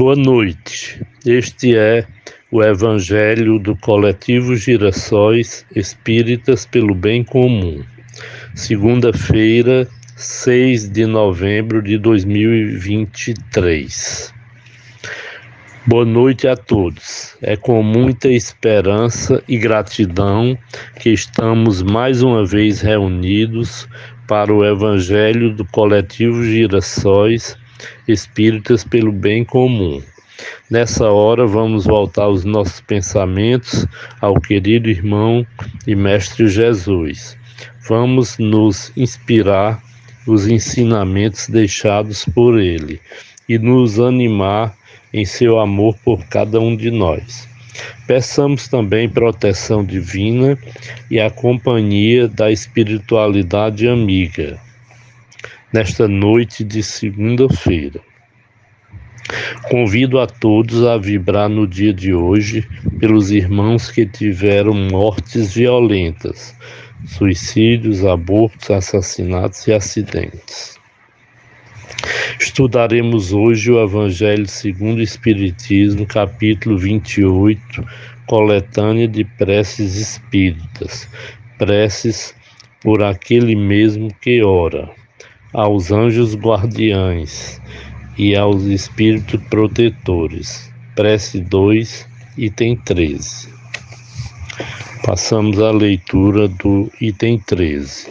Boa noite. Este é o Evangelho do Coletivo Girassóis Espíritas pelo Bem Comum. Segunda-feira, 6 de novembro de 2023. Boa noite a todos. É com muita esperança e gratidão que estamos mais uma vez reunidos para o Evangelho do Coletivo Girassóis espíritas pelo bem comum. Nessa hora, vamos voltar os nossos pensamentos ao querido irmão e mestre Jesus. Vamos nos inspirar nos ensinamentos deixados por ele e nos animar em seu amor por cada um de nós. Peçamos também proteção divina e a companhia da espiritualidade amiga nesta noite de segunda-feira. Convido a todos a vibrar no dia de hoje pelos irmãos que tiveram mortes violentas, suicídios, abortos, assassinatos e acidentes. Estudaremos hoje o Evangelho segundo o Espiritismo, capítulo 28, coletânea de preces espíritas, preces por aquele mesmo que ora aos anjos guardiães e aos espíritos protetores. Prece 2, item 13. Passamos à leitura do item 13.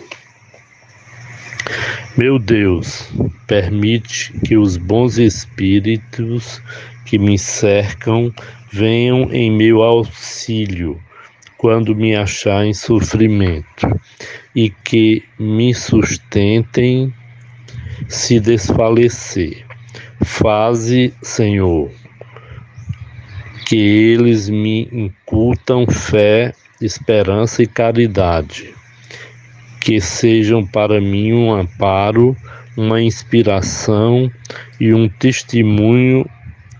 Meu Deus, permite que os bons espíritos que me cercam venham em meu auxílio quando me achar em sofrimento e que me sustentem se desfalecer. Faze, Senhor, que eles me incutam fé, esperança e caridade, que sejam para mim um amparo, uma inspiração e um testemunho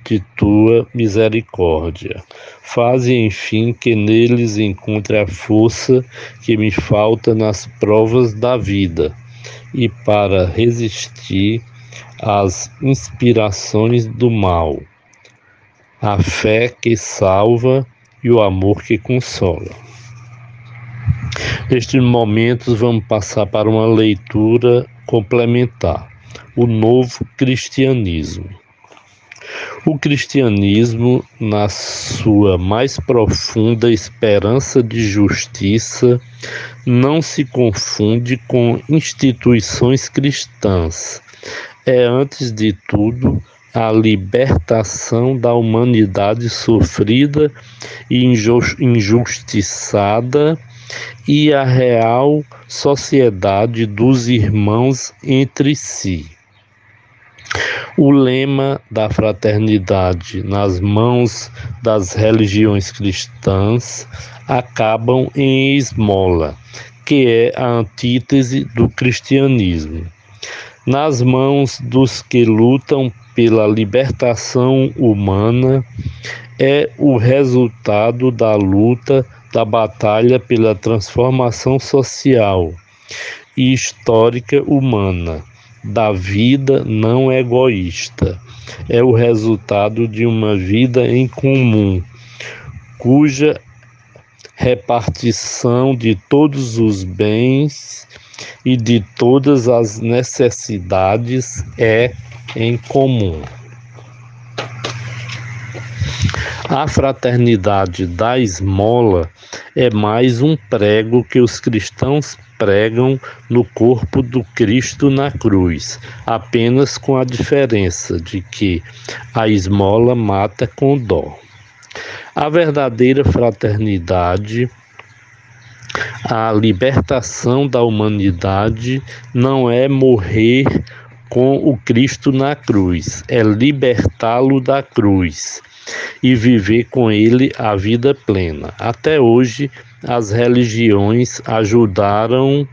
de tua misericórdia. Faze, enfim, que neles encontre a força que me falta nas provas da vida e para resistir às inspirações do mal, a fé que salva e o amor que consola. Nestes momentos, vamos passar para uma leitura complementar: o novo cristianismo. O cristianismo, na sua mais profunda esperança de justiça, não se confunde com instituições cristãs. É, antes de tudo, a libertação da humanidade sofrida e injustiçada e a real sociedade dos irmãos entre si. O lema da fraternidade nas mãos das religiões cristãs acabam em esmola, que é a antítese do cristianismo. Nas mãos dos que lutam pela libertação humana, é o resultado da luta, da batalha pela transformação social e histórica humana da vida não egoísta. É o resultado de uma vida em comum, cuja repartição de todos os bens e de todas as necessidades é em comum. A fraternidade da esmola é mais um prego que os cristãos pregam no corpo do Cristo na cruz, apenas com a diferença de que a esmola mata com dó. A verdadeira fraternidade, a libertação da humanidade não é morrer com o Cristo na cruz, é libertá-lo da cruz e viver com ele a vida plena. Até hoje, as religiões ajudaram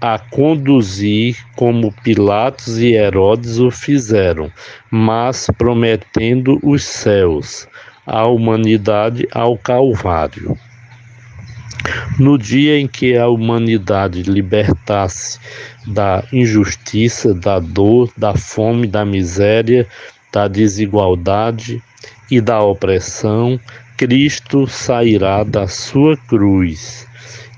a conduzir como Pilatos e Herodes o fizeram, mas prometendo os céus, a humanidade ao Calvário. No dia em que a humanidade libertasse da injustiça, da dor, da fome, da miséria, da desigualdade e da opressão, Cristo sairá da sua cruz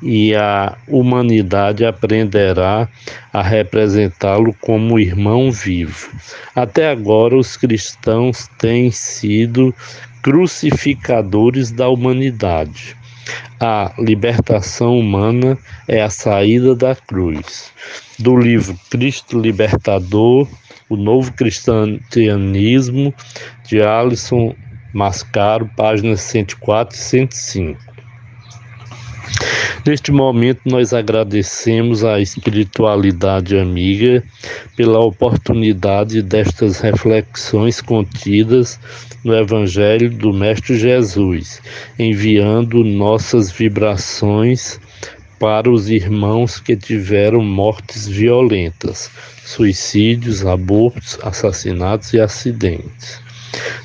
e a humanidade aprenderá a representá-lo como irmão vivo. Até agora, os cristãos têm sido crucificadores da humanidade. A libertação humana é a saída da cruz. Do livro Cristo Libertador, o Novo Cristianismo, de Alisson Mascaro, páginas 104 e 105. Neste momento, nós agradecemos à espiritualidade amiga pela oportunidade destas reflexões contidas no Evangelho do Mestre Jesus, enviando nossas vibrações para os irmãos que tiveram mortes violentas, suicídios, abortos, assassinatos e acidentes.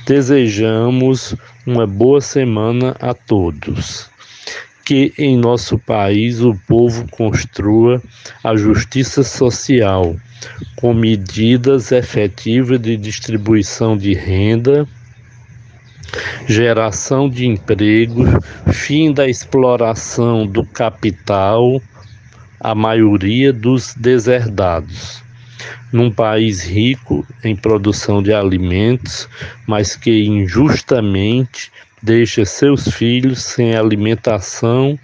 Desejamos uma boa semana a todos que em nosso país o povo construa a justiça social com medidas efetivas de distribuição de renda, geração de emprego, fim da exploração do capital, a maioria dos deserdados. Num país rico em produção de alimentos, mas que injustamente deixa seus filhos sem alimentação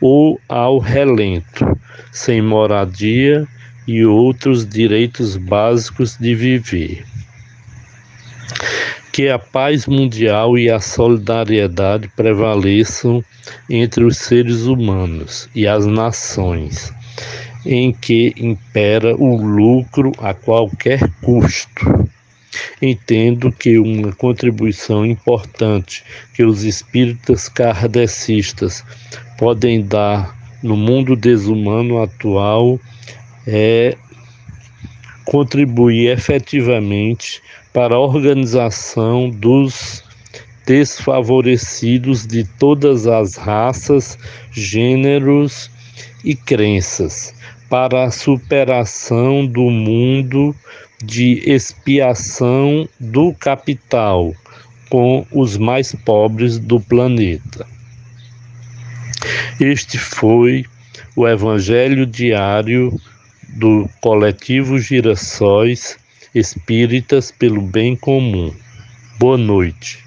ou ao relento, sem moradia e outros direitos básicos de viver. Que a paz mundial e a solidariedade prevaleçam entre os seres humanos e as nações, em que impera o lucro a qualquer custo. Entendo que uma contribuição importante que os espíritas kardecistas podem dar no mundo desumano atual é contribuir efetivamente para a organização dos desfavorecidos de todas as raças, gêneros e crenças, para a superação do mundo de expiação do capital com os mais pobres do planeta. Este foi o Evangelho diário do coletivo Girassóis Espíritas pelo Bem Comum. Boa noite.